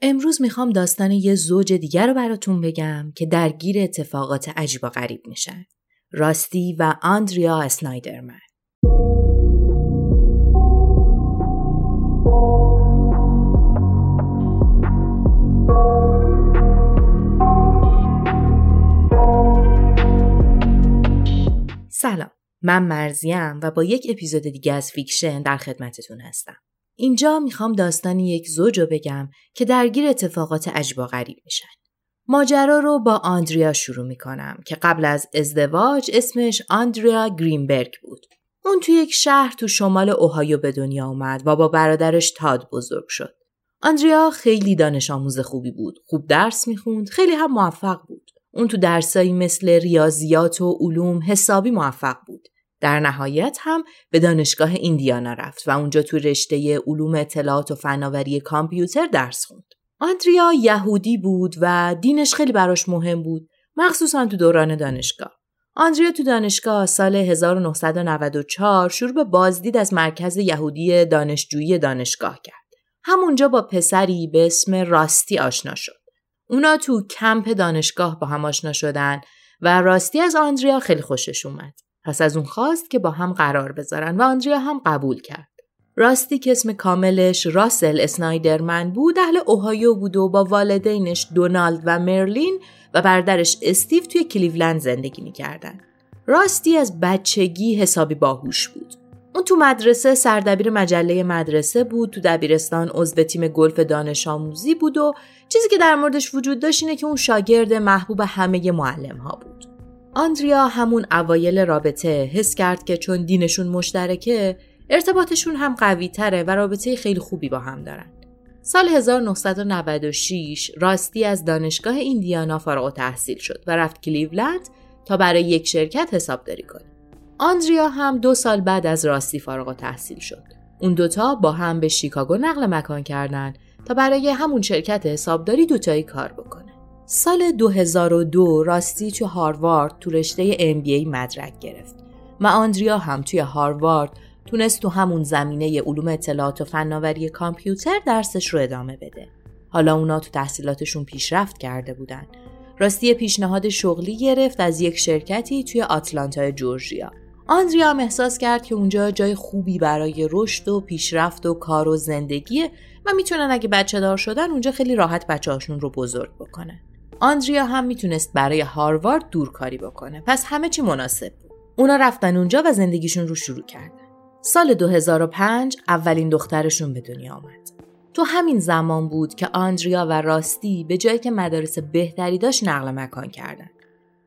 امروز می‌خوام داستان یه زوج دیگر رو براتون بگم که درگیر اتفاقات عجیب و غریب میشن. راستی و آندریا اسنایدرمن. سلام من مرزیم و با یک اپیزود دیگه از فیکشن در خدمتتون هستم اینجا می‌خوام داستان یک زوج رو بگم که درگیر اتفاقات عجیب و غریب میشن. ماجرا رو با آندریا شروع می‌کنم که قبل از ازدواج اسمش آندریا گرینبرگ بود. اون توی یک شهر تو شمال اوهایو به دنیا اومد و با برادرش تاد بزرگ شد. آندریا خیلی دانش آموز خوبی بود خوب درس می‌خوند خیلی هم موفق بود. اون تو درسایی مثل ریاضیات و علوم حسابی موفق بود. در نهایت هم به دانشگاه ایندیانا رفت و اونجا تو رشته علوم اطلاعات و فناوری کامپیوتر درس خوند. آندریا یهودی بود و دینش خیلی براش مهم بود مخصوصا تو دوران دانشگاه. آندریا تو دانشگاه سال 1994 شروع به بازدید از مرکز یهودی دانشجویی دانشگاه کرد. همونجا با پسری به اسم راستی آشنا شد. اونا تو کمپ دانشگاه با هم آشنا شدن و راستی از آندریا خیلی خوشش اومد. پس از اون خواست که با هم قرار بذارن و آندریا هم قبول کرد. راستی که اسم کاملش راسل اسنایدرمن بود اهل اوهایو بود و با والدینش دونالد و مرلین و برادرش استیو توی کلیولند زندگی می‌کردن. راستی از بچگی حسابی باهوش بود. اون تو مدرسه سردبیر مجله مدرسه بود تو دبیرستان عضو تیم گلف دانش آموزی بود و چیزی که در موردش وجود داشت اینه که اون شاگرد محبوب همه معلم ها بود آندریا همون اوایل رابطه حس کرد که چون دینشون مشترکه ارتباطشون هم قوی تره و رابطه خیلی خوبی با هم دارن سال 1996 راستی از دانشگاه ایندیانا فارغ تحصیل شد و رفت کلیولند تا برای یک شرکت حسابداری کنه آندریا هم دو سال بعد از راستی فارغ تحصیل شد. اون دوتا با هم به شیکاگو نقل مکان کردن تا برای همون شرکت حسابداری دوتایی کار بکنه. سال 2002 راستی تو هاروارد تو رشته MBA مدرک گرفت و آندریا هم توی هاروارد تونست تو همون زمینه علوم اطلاعات و فناوری کامپیوتر درسش رو ادامه بده. حالا اونا تو تحصیلاتشون پیشرفت کرده بودن. راستی پیشنهاد شغلی گرفت از یک شرکتی توی آتلانتا جورجیا. آندریا هم احساس کرد که اونجا جای خوبی برای رشد و پیشرفت و کار و زندگیه و می‌تونن اگه بچه دار شدن اونجا خیلی راحت بچه هاشون رو بزرگ بکنن. آندریا هم می‌تونست برای هاروارد دورکاری بکنه پس همه چی مناسب بود. اونا رفتن اونجا و زندگیشون رو شروع کردن. سال 2005 اولین دخترشون به دنیا آمد. تو همین زمان بود که آندریا و راستی به جایی که مدارس بهتری داشت نقل مکان کردن.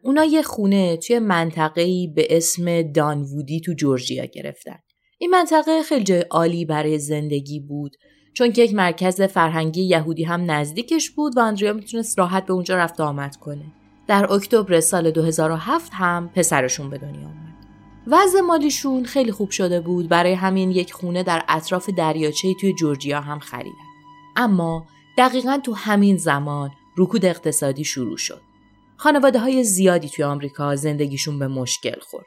اونا یه خونه توی منطقه‌ای به اسم دانوودی تو جورجیا گرفتن. این منطقه خیلی جای عالی برای زندگی بود چون که یک مرکز فرهنگی یهودی هم نزدیکش بود و آندریا می‌تونست راحت به اونجا رفت آمد کنه. در اکتبر سال 2007 هم پسرشون به دنیا اومد. وضع مالیشون خیلی خوب شده بود برای همین یک خونه در اطراف دریاچه توی جورجیا هم خریدن. اما دقیقا تو همین زمان رکود اقتصادی شروع شد. خانواده های زیادی توی آمریکا زندگیشون به مشکل خورد.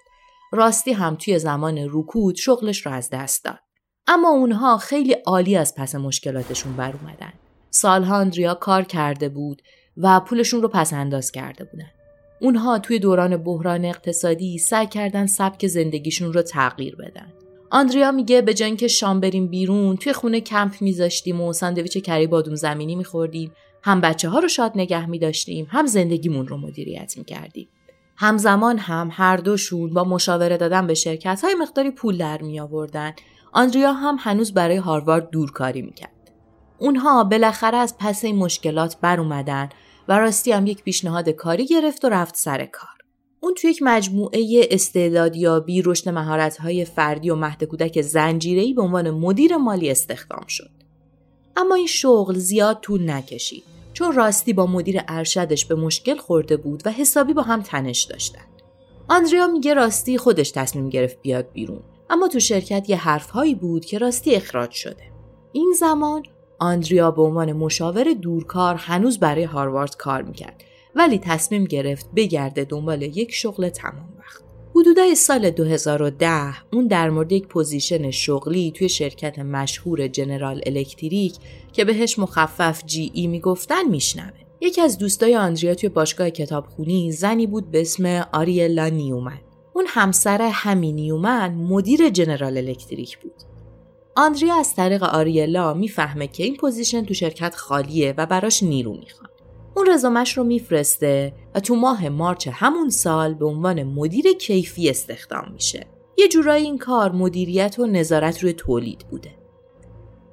راستی هم توی زمان رکود شغلش رو از دست داد. اما اونها خیلی عالی از پس مشکلاتشون بر اومدن. سالها اندریا کار کرده بود و پولشون رو پس انداز کرده بودن. اونها توی دوران بحران اقتصادی سعی کردن سبک زندگیشون رو تغییر بدن. آندریا میگه به جای اینکه شام بریم بیرون توی خونه کمپ میذاشتیم و ساندویچ کری بادوم زمینی میخوردیم هم بچه ها رو شاد نگه میداشتیم هم زندگیمون رو مدیریت می‌کردیم. همزمان هم هر دوشون با مشاوره دادن به شرکت های مقداری پول در می آوردن. آندریا هم هنوز برای هاروارد دورکاری می‌کرد. اونها بالاخره از پس این مشکلات بر اومدن و راستی هم یک پیشنهاد کاری گرفت و رفت سر کار. اون توی یک مجموعه استعدادیابی رشد مهارت‌های فردی و مهد کودک زنجیره‌ای به عنوان مدیر مالی استخدام شد. اما این شغل زیاد طول نکشید چون راستی با مدیر ارشدش به مشکل خورده بود و حسابی با هم تنش داشتن. آندریا میگه راستی خودش تصمیم گرفت بیاد بیرون اما تو شرکت یه حرفهایی بود که راستی اخراج شده. این زمان آندریا به عنوان مشاور دورکار هنوز برای هاروارد کار می‌کرد ولی تصمیم گرفت بگرده دنبال یک شغل تمام وقت. حدودای سال 2010 اون در مورد یک position شغلی توی شرکت مشهور جنرال الکتریک که بهش مخفف GE می‌گفتن میشنوه. یکی از دوستای آندریا توی باشگاه کتابخونی زنی بود به اسم آریلا نیومن. اون همسر همی نیومن مدیر جنرال الکتریک بود. آندریا از طریق آریلا می‌فهمه که این position تو شرکت خالیه و براش نیرو می‌خواد. اون رزومش رو میفرسته و تو ماه March همون سال به عنوان مدیر کیفی استخدام میشه. یه جورایی این کار مدیریت و نظارت روی تولید بوده.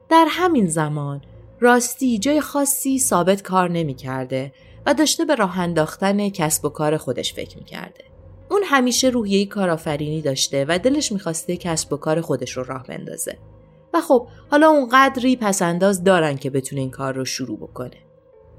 در همین زمان راستی جای خاصی ثابت کار نمی‌کرده و داشته به راه انداختن کسب و کار خودش فکر می‌کرده. اون همیشه روحیه کارآفرینی داشته و دلش می‌خواسته کسب و کار خودش رو راه بندازه. و خب حالا اون قدری پسنداز دارن که بتونه این کار رو شروع بکنه.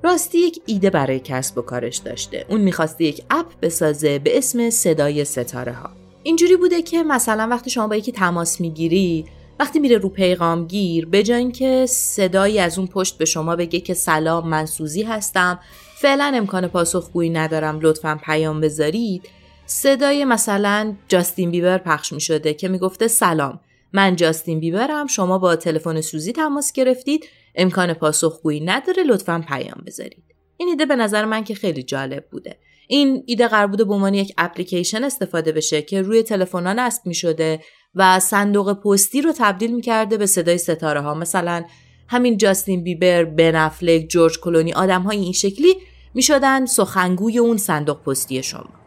راستی یک ایده برای کسب و کارش داشته. اون می‌خواسته یک اپ بسازه به اسم صدای ستاره ها. اینجوری بوده که مثلا وقتی شما با یکی تماس می‌گیری وقتی میره رو پیغامگیر به جای اینکه صدایی از اون پشت به شما بگه که سلام من سوزی هستم فعلا امکان پاسخگویی ندارم لطفا پیام بذارید صدای مثلا جاستین بیبر پخش می شده که می‌گفته سلام. من جاستین بیبرم شما با تلفن سوزی تماس گرفتید. امکان پاسخگویی نداره لطفا پیام بذارید. این ایده به نظر من که خیلی جالب بوده. این ایده قرار بوده به عنوان یک اپلیکیشن استفاده بشه که روی تلفن‌ها نصب می شده و صندوق پستی رو تبدیل می‌کرده به صدای ستاره ها. مثلا همین جاستین بیبر، بن افلک، جورج کلونی آدم های این شکلی می شدن سخنگوی اون صندوق پستی شما.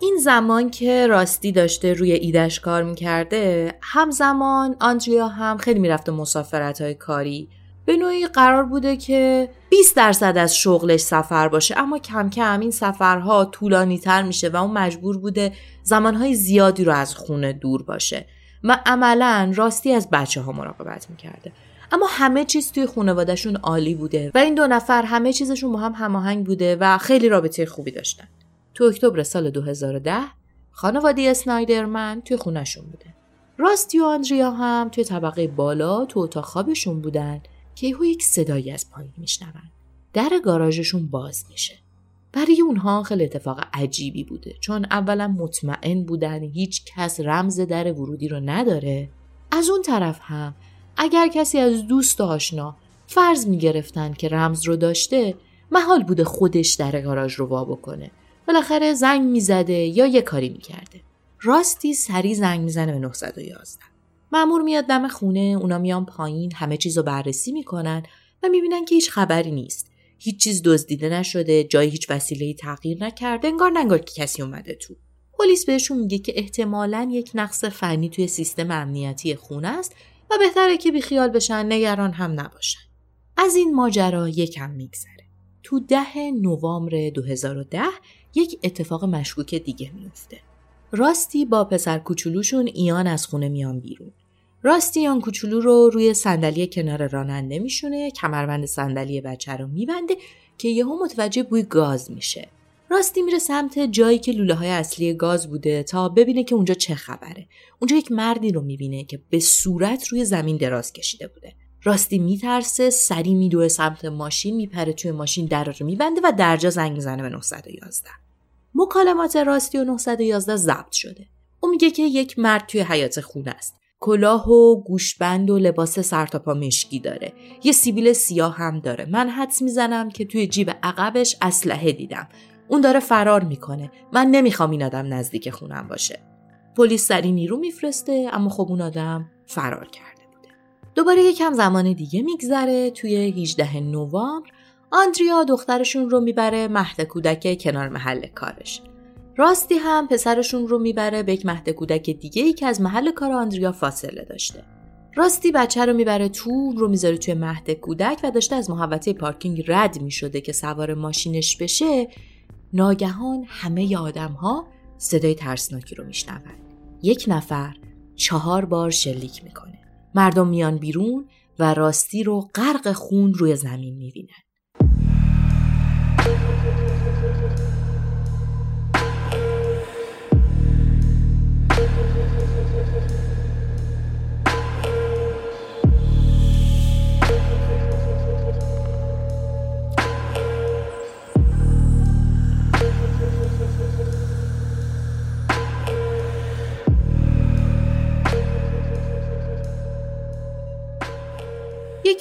این زمان که راستی داشته روی ایدش کار می‌کرده همزمان آندریا هم خیلی می‌رفته مسافرت های کاری. به نوعی قرار بوده که 20 درصد از شغلش سفر باشه اما کم کم این سفرها طولانی تر میشه و اون مجبور بوده زمانهای زیادی رو از خونه دور باشه. و عملا راستی از بچه ها مراقبت می‌کرده. اما همه چیز توی خانوادهشون عالی بوده و این دو نفر همه چیزشون با هم هماهنگ بوده و خیلی رابطه خوبی داشتن. تو اکتبر سال 2010 خانواده اسنایدرمن توی خونشون بوده. راستی و آندریا هم توی طبقه بالا تو اتاق خوابشون بودن که یهو یک صدایی از پایین میشنون. در گاراژشون باز میشه. برای اونها خیلی اتفاق عجیبی بوده. چون اولا مطمئن بودن هیچ کس رمز در ورودی رو نداره. از اون طرف هم اگر کسی از دوست آشنا فرض می‌گرفتن که رمز رو داشته محال بوده خودش در گاراژ رو وا بکنه. بالاخره زنگ می‌زده یا یه کاری می‌کرده. راستی سری زنگ می‌زنه به 911 مامور میاد دم خونه اونا میان پایین همه چیز رو بررسی می‌کنن و می‌بینن که هیچ خبری نیست. هیچ چیز دزدیده نشده جای هیچ وسیله تغییر نکرده انگار ننگار که کسی اومده تو. پلیس بهشون میگه که احتمالا یک نقص فنی توی سیستم امنیتی خونه است و بهتره که بیخیال بشن نگران هم نباشن. از این ماجرا یکم میگذره. تو ده نوامبر 2010 یک اتفاق مشکوک دیگه میفته راستی با پسر کوچولوشون ایان از خونه میان بیرون. راستی ایان کوچولو رو روی صندلی کنار راننده میشونه کمربند صندلی بچه رو میبنده که یهو متوجه بوی گاز میشه. راستی میره سمت جایی که لوله های اصلی گاز بوده تا ببینه که اونجا چه خبره. اونجا یک مردی رو می‌بینه که به صورت روی زمین دراز کشیده بوده. راستی میترسه سری میدوه سمت ماشین میپره توی ماشین در رو میبنده و درجا زنگ می‌زنه به 911 مکالمات راستی و 911 ضبط شده. او میگه که یک مرد توی حیات خونه است. کلاه و گوشبند و لباس سرتاپا مشکی داره. یه سیبیل سیاه هم داره. من حدس می‌زنم که توی جیب عقبش اسلحه دیدم. اون داره فرار می‌کنه. من نمی‌خوام این آدم نزدیک خونم باشه. پلیس سری نیرو میفرسته اما خب اون آدم فرار کرده بوده. دوباره یکم زمان دیگه میگذره. توی 18 نوامبر آندریا دخترشون رو می‌بره مهد کودک کنار محل کارش. راستی هم پسرشون رو می‌بره به یک مهد کودک دیگه ای که از محل کار آندریا فاصله داشته. راستی بچه رو می‌بره تو رو می‌ذاره توی مهد کودک و داشته از محوطه پارکینگ رد می‌شده که سوار ماشینش بشه. ناگهان همه آدم ها صدای ترسناکی رو میشنون. یک نفر چهار بار شلیک می‌کنه. مردم میان بیرون و راستی رو غرق خون روی زمین می‌بینن. Thank you.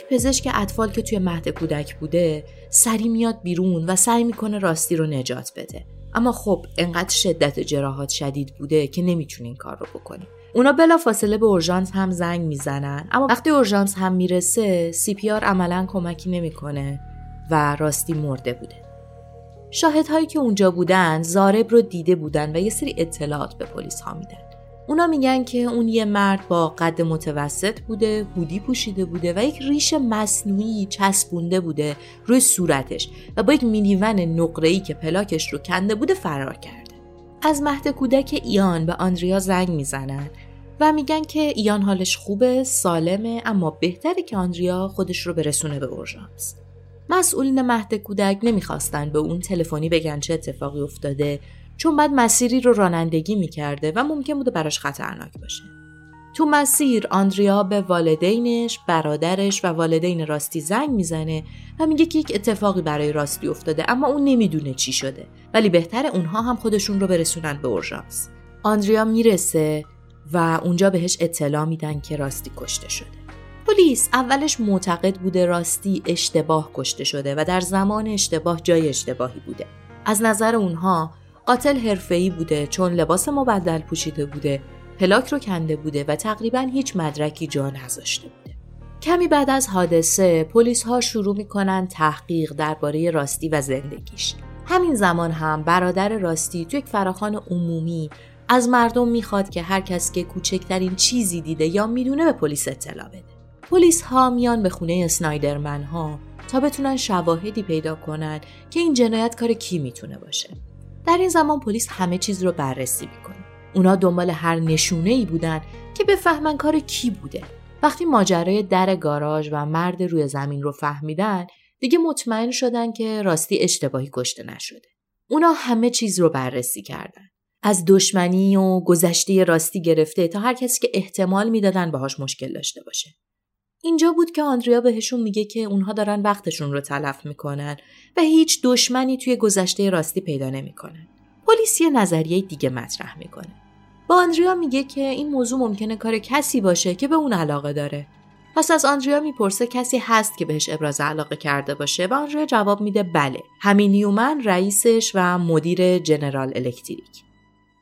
پزشک اطفال که توی مهد کودک بوده سریع میاد بیرون و سعی می‌کنه راستی رو نجات بده. اما خب انقدر شدت جراحات شدید بوده که نمی‌تونه این کار رو بکنه اونا بلا فاصله به اورژانس هم زنگ می‌زنن اما وقتی اورژانس هم می‌رسه CPR عملا کمکی نمی‌کنه و راستی مرده بوده. شاهدهایی که اونجا بودن ضارب رو دیده بودن و یه سری اطلاعات به پلیس ها میدن. اونا میگن که اون یه مرد با قد متوسط بوده، هودی پوشیده بوده و یک ریش مصنوعی چسبونده بوده روی صورتش و با یک مینیون نقره‌ای که پلاکش رو کنده بوده فرار کرده. از مهد کودک ایان به آندریا زنگ می‌زنن و میگن که ایان حالش خوبه، سالمه اما بهتره که آندریا خودش رو برسونه به اورژانس. مسئولین مهد کودک نمی‌خواستن به اون تلفنی بگن چه اتفاقی افتاده چون بعد مسیری رو رانندگی می‌کرده و ممکن بوده براش خطرناک باشه. تو مسیر آندریا به والدینش، برادرش و والدین راستی زنگ می‌زنه و میگه که یک اتفاقی برای راستی افتاده اما اون نمی‌دونه چی شده ولی بهتره اونها هم خودشون رو برسونن به اورژانس. آندریا می‌رسه و اونجا بهش اطلاع میدن که راستی کشته شده. پلیس اولش معتقد بوده راستی اشتباه کشته شده و در زمان اشتباه جای اشتباهی بوده. از نظر اونها قاتل حرفه‌ای بوده چون لباس مبدل پوشیده بوده پلاک رو کنده بوده و تقریبا هیچ مدرکی جا نذاشته بوده. کمی بعد از حادثه پلیس ها شروع می‌کنن تحقیق درباره راستی و زندگیش. همین زمان هم برادر راستی تو یک فراخان عمومی از مردم می‌خواد که هر کس که کوچکترین چیزی دیده یا می‌دونه به پلیس اطلاع بده. پلیس ها میان به خونه اسنایدرمن ها تا بتونن شواهدی پیدا کنن که این جنایت کار کی می‌تونه باشه. در این زمان پلیس همه چیز رو بررسی می‌کنه. اونا دنبال هر نشونه ای بودن که بفهمن کار کی بوده. وقتی ماجرای در گاراژ و مرد روی زمین رو فهمیدن دیگه مطمئن شدن که راستی اشتباهی کشته نشده. اونا همه چیز رو بررسی کردن. از دشمنی و گذشته راستی گرفته تا هر کسی که احتمال می‌دادن باهاش مشکل داشته باشه. اینجا بود که آندریا بهشون میگه که اونها دارن وقتشون رو تلف می‌کنن و هیچ دشمنی توی گذشته راستی پیدا نمی‌کنن. پلیس یه نظریه دیگه مطرح می‌کنه. با آندریا میگه که این موضوع ممکنه کار کسی باشه که به اون علاقه داره. پس از آندریا می‌پرسه کسی هست که بهش ابراز علاقه کرده باشه و آندریا جواب میده بله. همین نیومن رئیسش و مدیر جنرال الکتریک.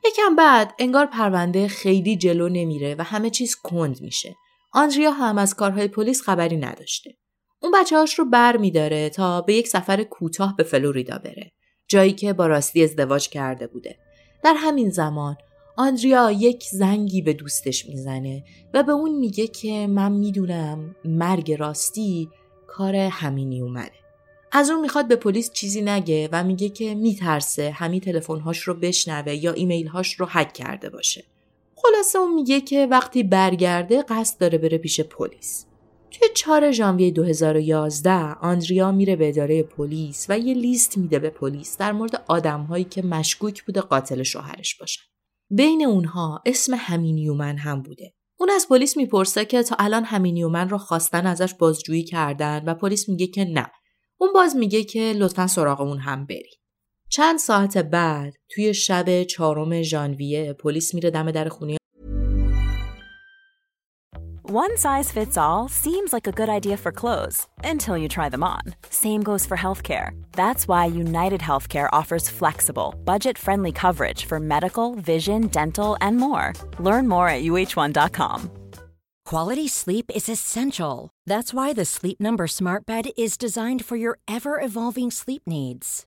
یکم بعد انگار پرونده خیلی جلو نمیره و همه چیز کند میشه. آندریا هم از کارهای پلیس خبری نداشته. اون بچه هاش رو بر می داره تا به یک سفر کوتاه به فلوریدا بره. جایی که با راستی ازدواج کرده بوده. در همین زمان آندریا یک زنگی به دوستش می‌زنه و به اون میگه که من می‌دونم مرگ راستی کار همینی اومده. از اون می‌خواد به پلیس چیزی نگه و میگه که میترسه همین تلفن‌هاش رو بشنوه یا ایمیل هاش رو هک کرده باشه. خلاصه اون میگه که وقتی برگرده قصد داره بره پیش پلیس. توی 4 ژانویه 2011 آندریا میره به اداره پلیس و یه لیست میده به پلیس در مورد آدمهایی که مشکوک بوده قاتل شوهرش باشن. بین اونها اسم همین یومن هم بوده. اون از پلیس می‌پرسه که تا الان همین یومن رو خواستن ازش بازجویی کردن و پلیس میگه که نه. اون باز میگه که لطفا سراغ اون هم برید. چند ساعت بعد توی شب چهارم ژانویه پلیس میره دم در خونه One size fits all seems like a good idea for clothes until you try them on. Same goes for healthcare. That's why United Healthcare offers flexible, budget-friendly coverage for medical, vision, dental, and more. Learn more at uh1.com. Quality sleep is essential. That's why the Sleep Number Smart Bed is designed for your ever-evolving sleep needs.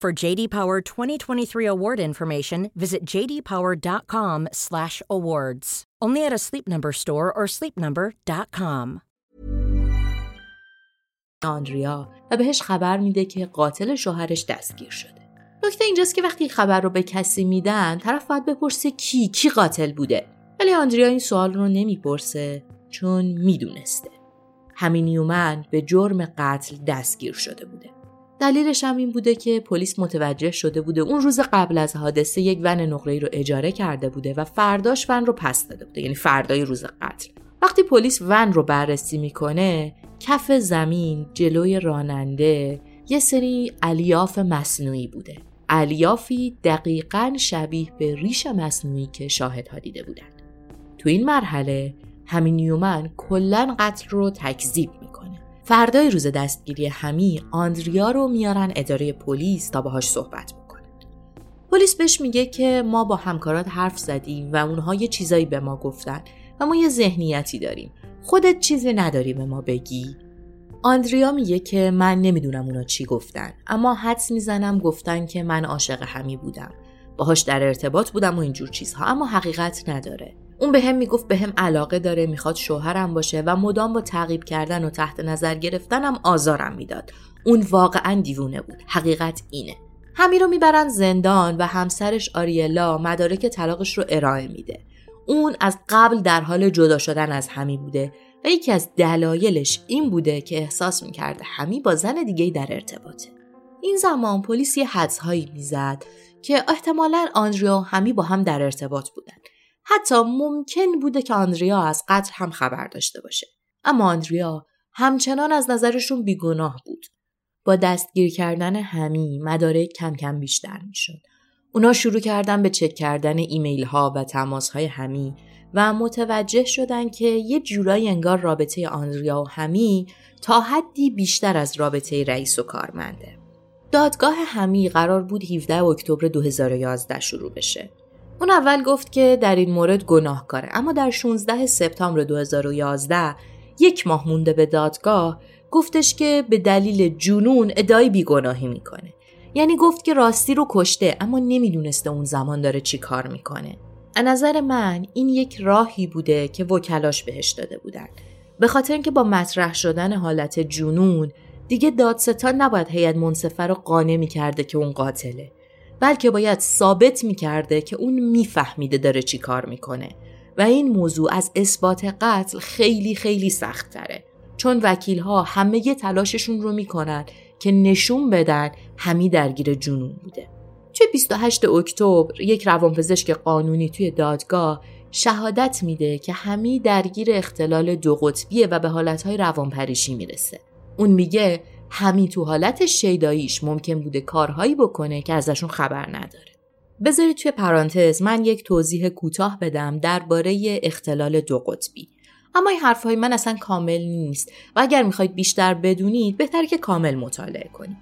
For JD Power 2023 award information, visit jdpower.com/awards. Only at a Sleep Number store or sleepnumber.com. آندریا و بهش خبر میده که قاتل شوهرش دستگیر شده. نکته اینجاست که وقتی خبر رو به کسی میدن طرف باید بپرسه کی کی قاتل بوده ولی آندریا این سوال رو نمی‌پرسه چون می‌دونسته همین یومن به جرم قتل دستگیر شده بوده دلیلش هم این بوده که پلیس متوجه شده بوده اون روز قبل از حادثه یک ون نقره رو اجاره کرده بوده و فرداش ون رو پس داده بوده یعنی فردای روز قتل. وقتی پلیس ون رو بررسی می‌کنه کف زمین جلوی راننده یه سری الیاف مصنوعی بوده. الیافی دقیقا شبیه به ریش مصنوعی که شاهدها دیده بودن تو این مرحله همین نیومن کلا قتل رو تکذیب فردای روز دستگیری همی آندریا رو میارن اداره پلیس تا باهاش صحبت بکنه پلیس بهش میگه که ما با همکارات حرف زدیم و اونها یه چیزایی به ما گفتن و ما یه ذهنیتی داریم. خودت چیزی نداری به ما بگی. آندریا میگه که من نمی‌دونم اونا چی گفتن اما حدس می‌زنم گفتن که من عاشق همی بودم. باهاش در ارتباط بودم و اینجور چیزها اما حقیقت نداره. اون به هم می‌گفت به هم علاقه داره می‌خواد شوهرم باشه و مدام با تعقیب کردن و تحت نظر گرفتنم آزارم می‌داد. اون واقعا دیوونه بود. حقیقت اینه. همی رو می‌برن زندان و همسرش آریلا مدارک طلاقش رو ارائه میده. اون از قبل در حال جدا شدن از همی بوده. و یکی از دلایلش این بوده که احساس می‌کرده همی با زن دیگه در ارتباطه. این زمان پلیس یه حدسهایی می‌زد که احتمالا آندریا و همی با هم در ارتباط بودن. حتی ممکن بوده که آندریا از قتل هم خبر داشته باشه. اما آندریا همچنان از نظرشون بیگناه بود. با دستگیر کردن همی مدارک کم کم بیشتر می‌شد. اونا شروع کردن به چک کردن ایمیل ها و تماس های همی و متوجه شدن که یه جورایی انگار رابطه آندریا و همی تا حدی بیشتر از رابطه رئیس و کارمنده. دادگاه همی قرار بود 17 اکتبر 2011 شروع بشه. اون اول گفت که در این مورد گناهکاره اما در 16 سپتامبر 2011 یک ماه مونده به دادگاه گفتش که به دلیل جنون ادعای بیگناهی می‌کنه. یعنی گفت که راستی رو کشته اما نمی‌دونسته اون زمان داره چی کار می‌کنه. از نظر من این یک راهی بوده که وکلاش بهش داده بودن. به خاطر اینکه با مطرح شدن حالت جنون دیگه دادستان نباید هیئت منصفه رو قانع می‌کرده که اون قاتله. بلکه باید ثابت می‌کرده که اون میفهمیده داره چی کار می‌کنه و این موضوع از اثبات قتل خیلی خیلی سخت تره. چون وکیل ها همه تلاششون رو می‌کنن که نشون بدن همی درگیر جنون بوده. توی 28 اکتبر یک روانپزشک قانونی توی دادگاه شهادت میده که همی درگیر اختلال دو قطبیه و به حالتهای روانپریشی می‌رسه. اون میگه همی تو حالت شیداییش ممکن بوده کارهایی بکنه که ازشون خبر نداره. بذارید توی پرانتز من یک توضیح کوتاه بدم درباره اختلال دو قطبی. اما این حرفهای من اصلا کامل نیست و اگر می‌خواید بیشتر بدونید بهتر که کامل مطالعه کنید.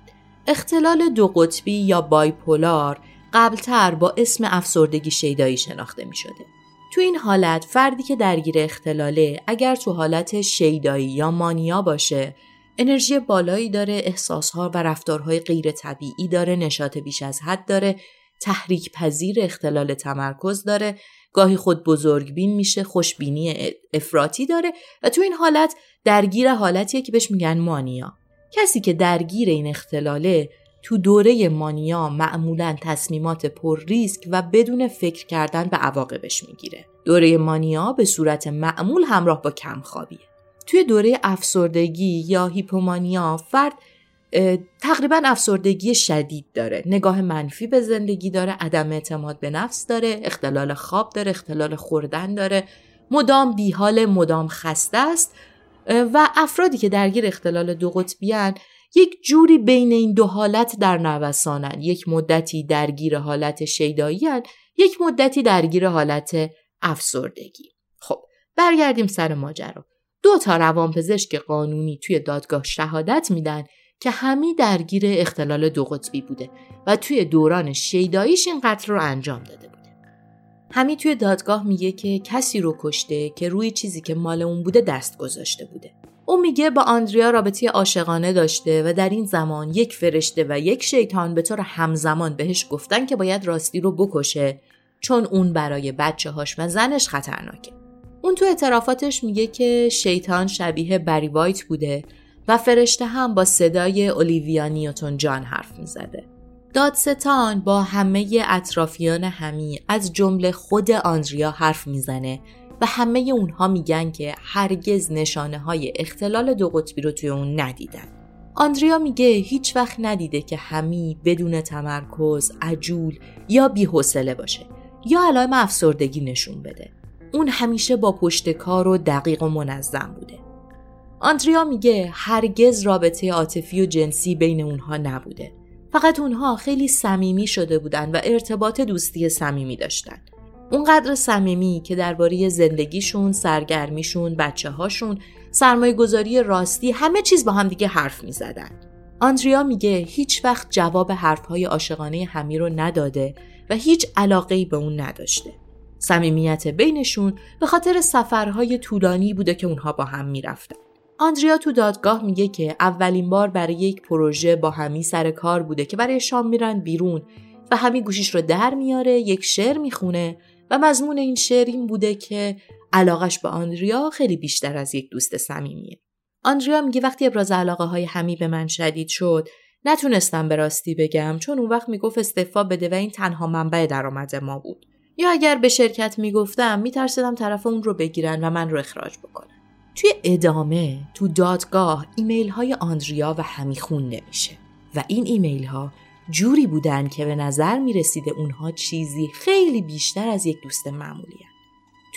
اختلال دو قطبی یا بایپولار قبلتر با اسم افسردگی شیدایی شناخته می شده. تو این حالت فردی که درگیر اختلاله اگر تو حالت شیدایی یا مانیا باشه انرژی بالایی داره احساسها و رفتارهای غیر طبیعی داره نشاط بیش از حد داره تحریک پذیر اختلال تمرکز داره گاهی خود بزرگبین میشه خوشبینی افراطی داره و تو این حالت درگیر حالتیه که بهش میگن مانیا کسی که درگیر این اختلاله تو دوره مانیا معمولا تصمیمات پر ریسک و بدون فکر کردن به عواقبش می‌گیره. دوره مانیا به صورت معمول همراه با کمخوابیه. توی دوره افسردگی یا هیپومانیا فرد تقریبا افسردگی شدید داره. نگاه منفی به زندگی داره عدم اعتماد به نفس داره اختلال خواب داره اختلال خوردن داره. مدام بیحال مدام خسته است. و افرادی که درگیر اختلال دو قطبیان یک جوری بین این دو حالت در نوسانن یک مدتی درگیر حالت شیدایی یک مدتی درگیر حالت افسردگی. خب برگردیم سر ماجرا. دو تا روانپزشک قانونی توی دادگاه شهادت میدن که همی درگیر اختلال دو قطبی بوده و توی دوران شیداییش این قتل رو انجام داده بوده. همی توی دادگاه میگه که کسی رو کشته که روی چیزی که مال اون بوده دست گذاشته بوده. او میگه با آندریا رابطه عاشقانه داشته و در این زمان یک فرشته و یک شیطان به طور همزمان بهش گفتن که باید راستی رو بکشه چون اون برای بچه هاش و زنش خطرناکه. اون تو اعترافاتش میگه که شیطان شبیه بری وایت بوده و فرشته هم با صدای اولیویا نیوتون جان حرف می‌زده. دادستان با همه اطرافیان همی از جمله خود آندریا حرف می‌زنه و همه اونها میگن که هرگز نشانه های اختلال دو قطبی رو توی اون ندیدن. آندریا میگه هیچ وقت ندیده که همی بدون تمرکز، عجول یا بیحوصله باشه یا علائم افسردگی نشون بده. اون همیشه با پشت کار و دقیق و منظم بوده. آندریا میگه هرگز رابطه عاطفی و جنسی بین اونها نبوده. فقط اونها خیلی صمیمی شده بودن و ارتباط دوستی صمیمی داشتن. اونقدر صمیمی که درباره زندگیشون، سرگرمیشون، بچه هاشون، سرمایه گذاری راستی همه چیز با هم دیگه حرف می زدن. آندریا میگه هیچ وقت جواب حرفهای عاشقانه همی رو نداده و هیچ علاقه به اون نداشته. صمیمیت بینشون به خاطر سفرهای طولانی بوده که اونها با هم می‌رفتن. آندریا تو دادگاه میگه که اولین بار برای یک پروژه با همی سر کار بوده که برای شام میرن بیرون و همی گوشیش رو در میاره یک شعر می‌خونه و مضمون این شعر این بوده که علاقش به آندریا خیلی بیشتر از یک دوست صمیمیه. آندریا میگه وقتی ابراز علاقه های همی به من شدید شد نتونستم به راستی بگم چون اون وقت می‌گفت استعفا بده و این تنها منبع درآمد ما بود. یا اگر به شرکت می‌گفتم میترسیدم طرف اون رو بگیرن و من رو اخراج بکنن. توی ادامه تو دادگاه ایمیل های آندریا و همی خونده میشه و این ایمیل ها جوری بودن که به نظر می رسیده اونها چیزی خیلی بیشتر از یک دوست معمولی هن.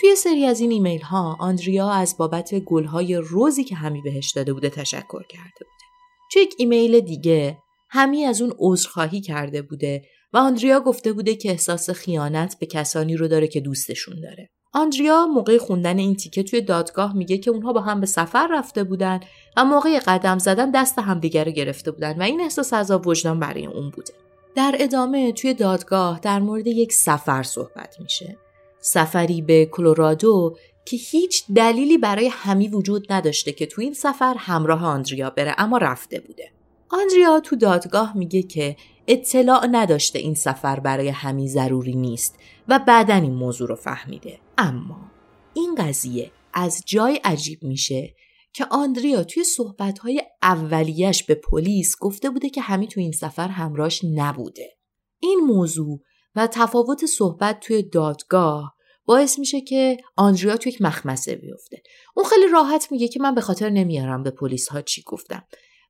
توی سری از این ایمیل ها آندریا از بابت گل های رزی که همی بهش داده بوده تشکر کرده بوده. توی ایمیل دیگه همی از اون عذرخواهی کرده بوده و آندریا گفته بوده که احساس خیانت به کسانی رو داره که دوستشون داره. آندریا موقع خوندن این تیکه توی دادگاه میگه که اونها با هم به سفر رفته بودن و موقع قدم زدن دست همدیگر رو گرفته بودن و این احساس عذاب وجدان برای اون بوده. در ادامه توی دادگاه در مورد یک سفر صحبت میشه. سفری به کلرادو که هیچ دلیلی برای همی وجود نداشته که تو این سفر همراه آندریا بره اما رفته بوده. آندریا تو دادگاه میگه که اطلاع نداشته این سفر برای همی ضروری نیست و بعدا این موضوع رو فهمیده. اما این قضیه از جای عجیب میشه که آندریا توی صحبتهای اولیش به پلیس گفته بوده که همی توی این سفر همراهش نبوده. این موضوع و تفاوت صحبت توی دادگاه باعث میشه که آندریا توی یک مخمسه بیفته. اون خیلی راحت میگه که من به خاطر نمیارم به پلیس ها چی گفتم.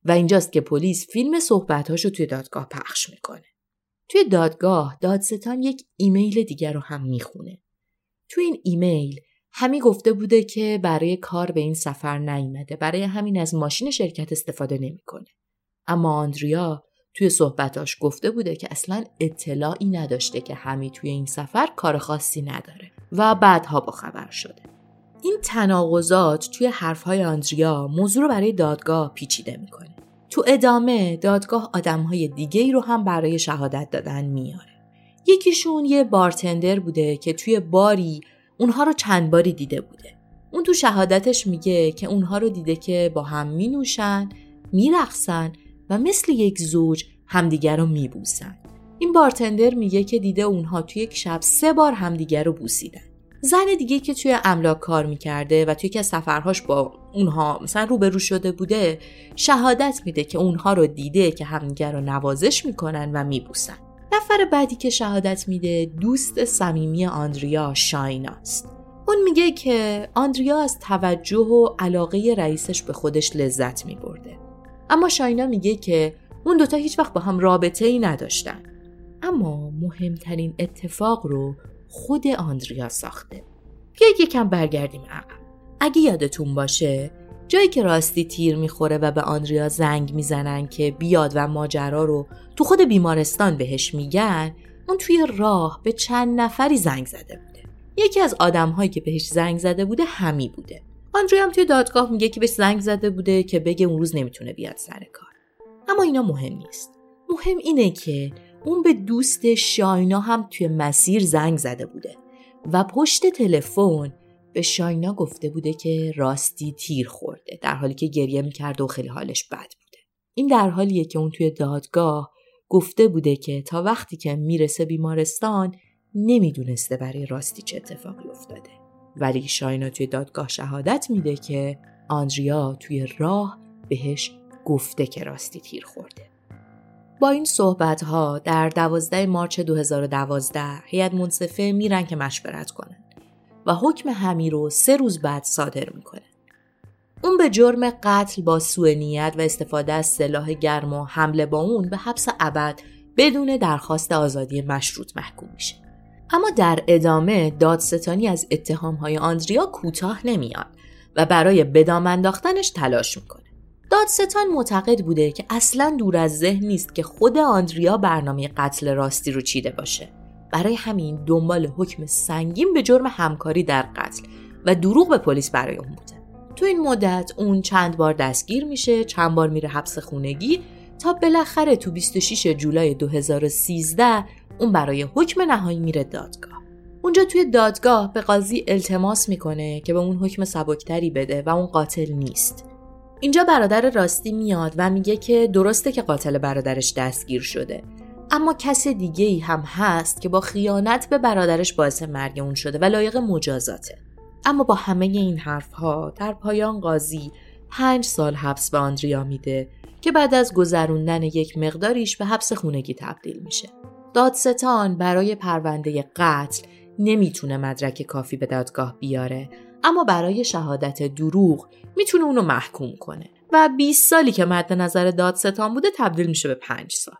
و اینجاست که پلیس فیلم صحبتهاشو توی دادگاه پخش می‌کنه. توی دادگاه دادستان یک ایمیل دیگر رو هم می‌خونه. توی این ایمیل همی گفته بوده که برای کار به این سفر نیامده برای همین از ماشین شرکت استفاده نمی‌کنه. اما آندریا توی صحبتاش گفته بوده که اصلا اطلاعی نداشته که همی توی این سفر کار خاصی نداره و بعدها با خبر شده. این تناقضات توی حرفهای آندریا موضوع رو برای دادگاه پیچیده می‌کنه. تو ادامه دادگاه آدمهای دیگه ای رو هم برای شهادت دادن میاره. یکیشون یه بارتندر بوده که توی باری اونها رو چند باری دیده بوده. اون تو شهادتش میگه که اونها رو دیده که با هم می نوشن، و مثل یک زوج همدیگر رو می این بارتندر میگه که دیده اونها توی یک شب سه بار همدیگر رو بوسیدن زن دیگه که توی املاک کار می‌کرده و توی که سفرهاش با اونها مثلا روبرو شده بوده شهادت میده که اونها رو دیده که همدیگر رو نوازش می‌کنن و میبوسن. نفر بعدی که شهادت میده دوست صمیمی آندریا شایناست اون میگه که آندریا از توجه و علاقه رئیسش به خودش لذت میبرده. اما شاینا میگه که اون دوتا هیچ وقت با هم رابطه ای نداشتن. اما مهمترین اتفاق رو خود آندریا ساخته. بیایید یکم برگردیم عقب. اگه یادتون باشه جایی که راستی تیر می‌خوره و به آندریا زنگ می‌زنن که بیاد و ماجرا رو تو خود بیمارستان بهش میگن اون توی راه به چند نفری زنگ زده بوده. یکی از آدمهایی که بهش زنگ زده بوده همی بوده. آندریا هم توی دادگاه میگه که بهش زنگ زده بوده که بگه اون روز نمی‌تونه بیاد سر کار. اما اینا مهم نیست. مهم اینه که اون به دوست شاینا هم توی مسیر زنگ زده بوده و پشت تلفن به شاینا گفته بوده که راستی تیر خورده در حالی که گریه می‌کرده و خیلی حالش بد بوده. این در حالیه که اون توی دادگاه گفته بوده که تا وقتی که می‌رسه بیمارستان نمی‌دونسته برای راستی چه اتفاقی افتاده. ولی شاینا توی دادگاه شهادت میده که آندریا توی راه بهش گفته که راستی تیر خورده. با این صحبت ها در 12 مارچ 2012 هیئت منصفه میرن که مشورت کنن و حکم همی رو سه روز بعد صادر می‌کنه. اون به جرم قتل با سوء نیت و استفاده از سلاح گرم و حمله با اون به حبس ابد بدون درخواست آزادی مشروط محکوم میشه. اما در ادامه دادستانی از اتهام های آندریا کوتاه نمیاد و برای بدام انداختنش تلاش می‌کنه. دادستان معتقد بوده که اصلا دور از ذهن نیست که خود آندریا برنامه قتل راستی رو چیده باشه. برای همین دنبال حکم سنگین به جرم همکاری در قتل و دروغ به پلیس برای اون بوده. تو این مدت اون چند بار دستگیر میشه، چند بار میره حبس خونگی تا بالاخره تو 26 جولای 2013 اون برای حکم نهایی میره دادگاه. اونجا توی دادگاه به قاضی التماس می‌کنه که به اون حکم سبکتری بده و اون قاتل نیست. اینجا برادر راستی میاد و میگه که درسته که قاتل برادرش دستگیر شده. اما کس دیگه ای هم هست که با خیانت به برادرش باعث مرگ اون شده و لایق مجازاته. اما با همه این حرف ها در پایان قاضی پنج سال حبس به آندریا میده که بعد از گذروندن یک مقداریش به حبس خونگی تبدیل میشه. دادستان برای پرونده قتل نمی‌تونه مدرک کافی به دادگاه بیاره اما برای شهادت دروغ می‌تونه اونو محکوم کنه و 20 سالی که مد نظر دادستان بوده تبدیل میشه به 5 سال.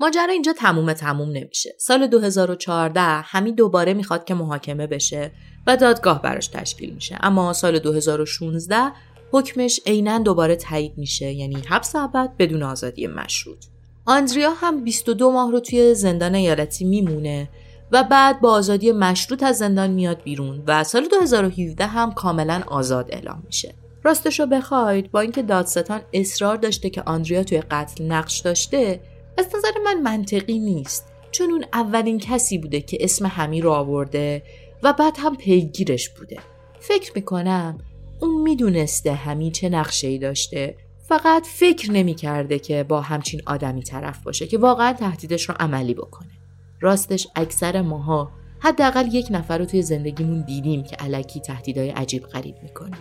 ماجرا اینجا تموم تموم نمیشه. سال 2014 همین دوباره می‌خواد که محاکمه بشه و دادگاه براش تشکیل میشه. اما سال 2016 حکمش عینا دوباره تایید میشه یعنی حبس ابد بدون آزادی مشروط. آندریا هم 22 ماه رو توی زندان ایالتی میمونه و بعد با آزادی مشروط از زندان میاد بیرون و سال 2017 هم کاملا آزاد اعلام میشه. راستشو بخواید با اینکه دادستان اصرار داشته که آندریا توی قتل نقش داشته از نظر من منطقی نیست چون اون اولین کسی بوده که اسم همی رو آورده و بعد هم پیگیرش بوده. فکر می‌کنم اون می‌دونسته همی چه نقشه ای داشته. فقط فکر نمی‌کرده که با همچین آدمی طرف باشه که واقعا تهدیدش رو عملی بکنه. راستش اکثر ماها حداقل یک نفر رو توی زندگیمون دیدیم که علکی تهدیدهای عجیب غریب می‌کنه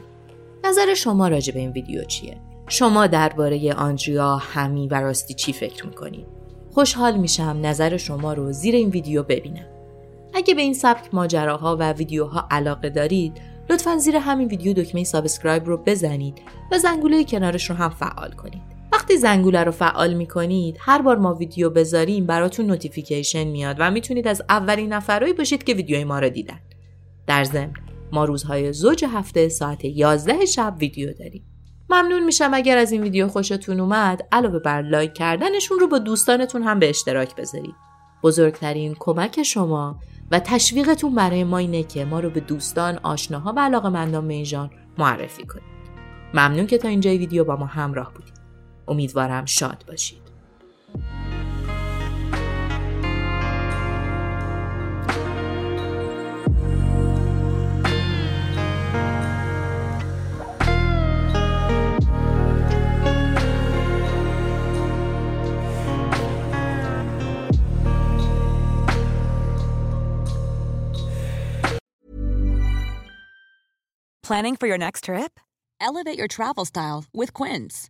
نظر شما راجع به این ویدیو چیه؟ شما درباره آندریا همی و راستی چی فکر می‌کنید؟ خوشحال میشم نظر شما رو زیر این ویدیو ببینم. اگه به این سبک ماجراها و ویدیوها علاقه دارید لطفا زیر همین ویدیو دکمه subscribe رو بزنید و زنگوله کنارش رو هم فعال کنید. وقتی زنگوله رو فعال می‌کنید هر بار ما ویدیو بذاریم براتون notification میاد و می‌تونید از اولین نفرهایی باشید که ویدیوی ما رو دیدن. در ضمن ما روزهای زوج هفته ساعت 11 شب ویدیو داریم. ممنون میشم اگر از این ویدیو خوشتون اومد علاوه بر لایک کردنش اون رو با دوستانتون هم به اشتراک بذارید. بزرگترین کمک شما و تشویقتون برای ما اینه که ما رو به دوستان، آشناها و علاقه مندان معرفی کنید. ممنون که تا اینجای ویدیو با ما همراه بودید. امیدوارم شاد باشید Planning for your next trip? Elevate your travel style with Quince.